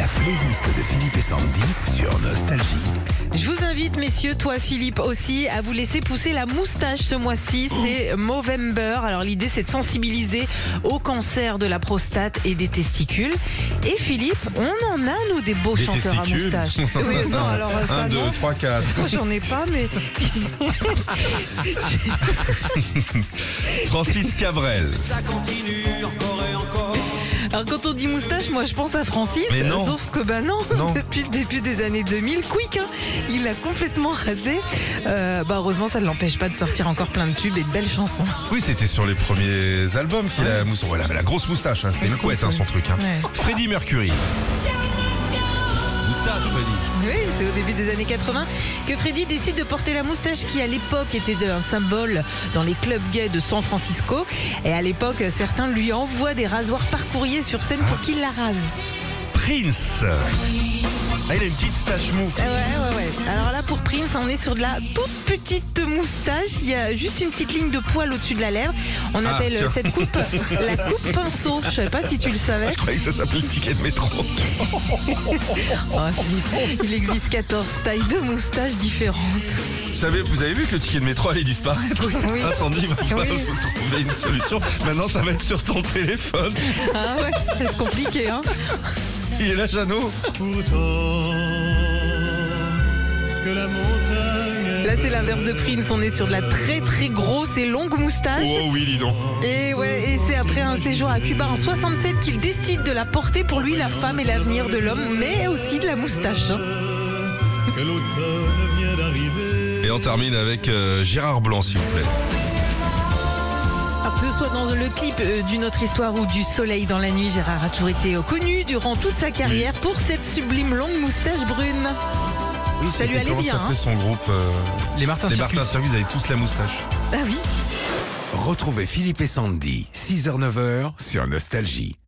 La playlist de Philippe et Sandy sur Nostalgie. Je vous invite, messieurs, toi Philippe aussi, à vous laisser pousser la moustache ce mois-ci. C'est Movember. Alors l'idée, c'est de sensibiliser au cancer de la prostate et des testicules. Et Philippe, on en a, nous, des beaux Des chanteurs testicules à moustache. Oui, non, alors ça, 1, 2, non. 3, 4. Moi, J'en ai pas, mais Francis Cabrel. Alors quand on dit moustache, moi je pense à Francis. Mais non. Sauf que bah non, Non. depuis le début des années 2000, quick, hein, il l'a complètement rasé. Euh, bah heureusement, ça ne l'empêche pas de sortir encore plein de tubes et de belles chansons. Oui, c'était sur les premiers albums qu'il a la. Ouais, la grosse moustache, hein. c'était une couette hein, son truc. Hein. Ouais. Freddie Mercury. Moustache. Oui, c'est au début des années 80 que Freddy décide de porter la moustache qui à l'époque était un symbole dans les clubs gays de San Francisco. Et à l'époque, certains lui envoient des rasoirs par courrier sur scène pour qu'il la rase. Prince. Ah, il a une petite stache mou. Ah ouais, ouais, ouais. Alors là, pour Prince, on est sur de la toute petite moustache. Il y a juste une petite ligne de poil au-dessus de la lèvre. On Ah, appelle tiens. cette coupe la coupe pinceau. Je savais pas si tu le savais. Je croyais que ça s'appelait le ticket de métro. Oh, il existe 14 tailles de moustaches différentes. Vous savez, vous avez vu que le ticket de métro allait disparaître? Oui. Incendie va falloir Oui. trouver une solution. Maintenant, ça va être sur ton téléphone. Ah ouais, c'est compliqué, hein. Il est là, Jeannot. Que la montagne Là, c'est l'inverse de Prince. On est sur de la très très grosse et longue moustache. Oh oui, dis donc. Et ouais, et c'est après un séjour à Cuba en 67 qu'il décide de la porter pour lui, la femme et l'avenir de l'homme, mais aussi de la moustache. hein. que l'automne vient d'arriver. Et on termine avec euh, Gérard Blanc, s'il vous plaît. Que ce soit dans le clip euh, d'une autre histoire ou du soleil dans la nuit, Gérard a toujours été connu durant toute sa carrière pour cette sublime longue moustache brune. Ça lui allait bien, hein. son groupe euh, Les Martins Les Circus. Martin Service avaient tous la moustache. Ah oui Retrouvez Philippe et Sandy, 6h-9h sur Nostalgie.